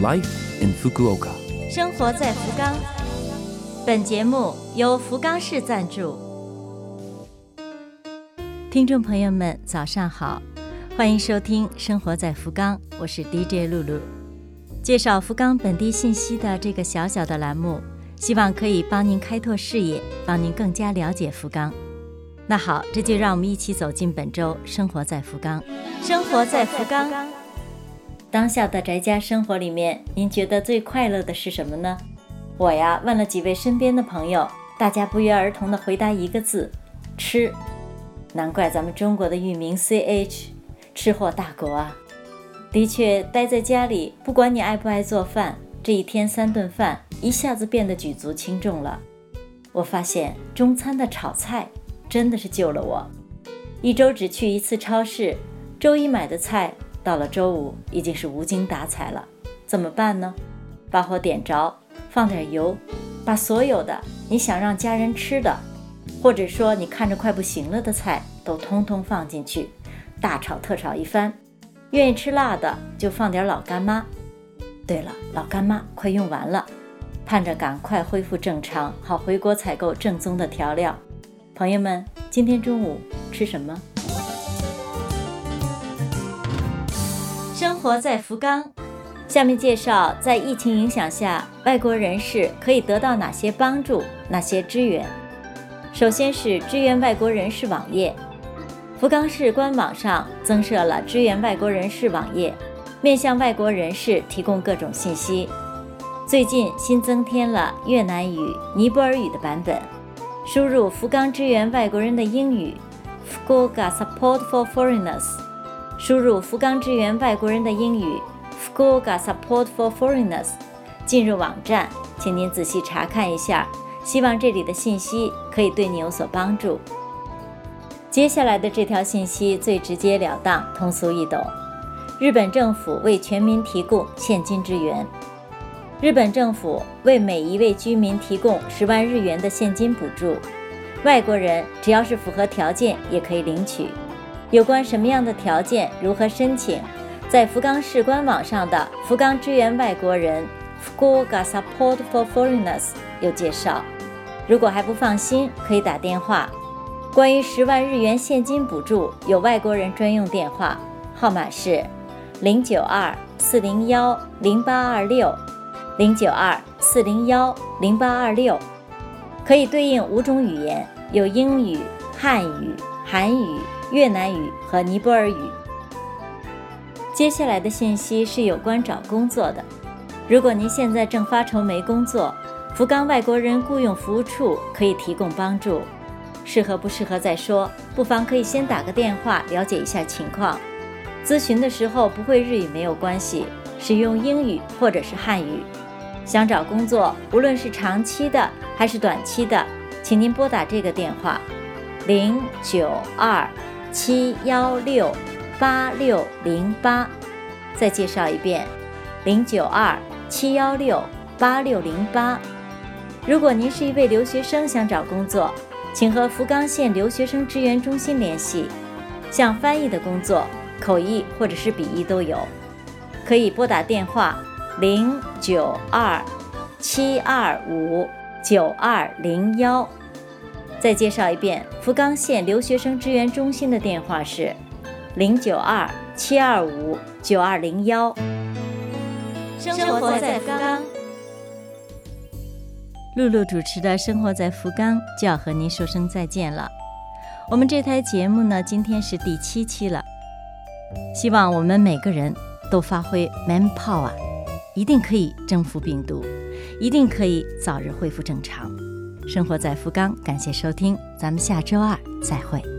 Life in Fukuoka。生活在福冈。本节目由福冈市赞助。听众朋友们，早上好，欢迎收听《生活在福冈》，我是 DJ 露露。介绍福冈本地信息的这个小小的栏目，希望可以帮您开拓视野，帮您更加了解福冈。那好，这就让我们一起走进本周《生活在福冈》。生活在福冈，当下的宅家生活里面，您觉得最快乐的是什么呢？我呀，问了几位身边的朋友，大家不约而同的回答一个字：吃。难怪咱们中国的域名 CH，吃货大国啊！的确，待在家里，不管你爱不爱做饭，这一天三顿饭一下子变得举足轻重了。我发现中餐的炒菜。真的是救了我！一周只去一次超市，周一买的菜到了周五已经是无精打采了。怎么办呢？把火点着，放点油，把所有的你想让家人吃的，或者说你看着快不行了的菜都通通放进去，大炒特炒一番。愿意吃辣的就放点老干妈。对了，老干妈快用完了，盼着赶快恢复正常，好回国采购正宗的调料。朋友们，今天中午吃什么？生活在福冈，下面介绍在疫情影响下，外国人士可以得到哪些帮助、哪些支援。首先是支援外国人士网页，福冈市官网上增设了支援外国人士网页，面向外国人士提供各种信息。最近新增添了越南语、尼泊尔语的版本。输入福冈支援外国人的英语，Fukuoka Support for Foreigners。输入福冈支援外国人的英语，Fukuoka Support for Foreigners。进入网站，请您仔细查看一下，希望这里的信息可以对你有所帮助。接下来的这条信息最直截了当、通俗易懂。日本政府为全民提供现金支援。日本政府为每一位居民提供十万日元的现金补助，外国人只要是符合条件也可以领取。有关什么样的条件、如何申请，在福冈市官网上的“福冈支援外国人 ”（Fukuoka Support for Foreigners） 有介绍。如果还不放心，可以打电话。关于十万日元现金补助，有外国人专用电话号码是零九二四零幺零八二六。零九二四零幺零八二六，可以对应五种语言，有英语、汉语、韩语、越南语和尼泊尔语。接下来的信息是有关找工作的。如果您现在正发愁没工作，福冈外国人雇佣服务处可以提供帮助。适合不适合再说，不妨可以先打个电话了解一下情况。咨询的时候不会日语没有关系，使用英语或者是汉语。想找工作，无论是长期的还是短期的，请您拨打这个电话：零九二七幺六八六零八。再介绍一遍：零九二七幺六八六零八。如果您是一位留学生，想找工作，请和福冈县留学生支援中心联系。像翻译的工作，口译或者是笔译都有，可以拨打电话。零九二七二五九二零幺，再介绍一遍，福冈县留学生支援中心的电话是零九二七二五九二零幺。生活在福冈，露露主持的《生活在福冈》就要和您说声再见了。我们这台节目呢，今天是第七期了，希望我们每个人都发挥 man power。一定可以征服病毒，一定可以早日恢复正常。生活在福冈，感谢收听，咱们下周二再会。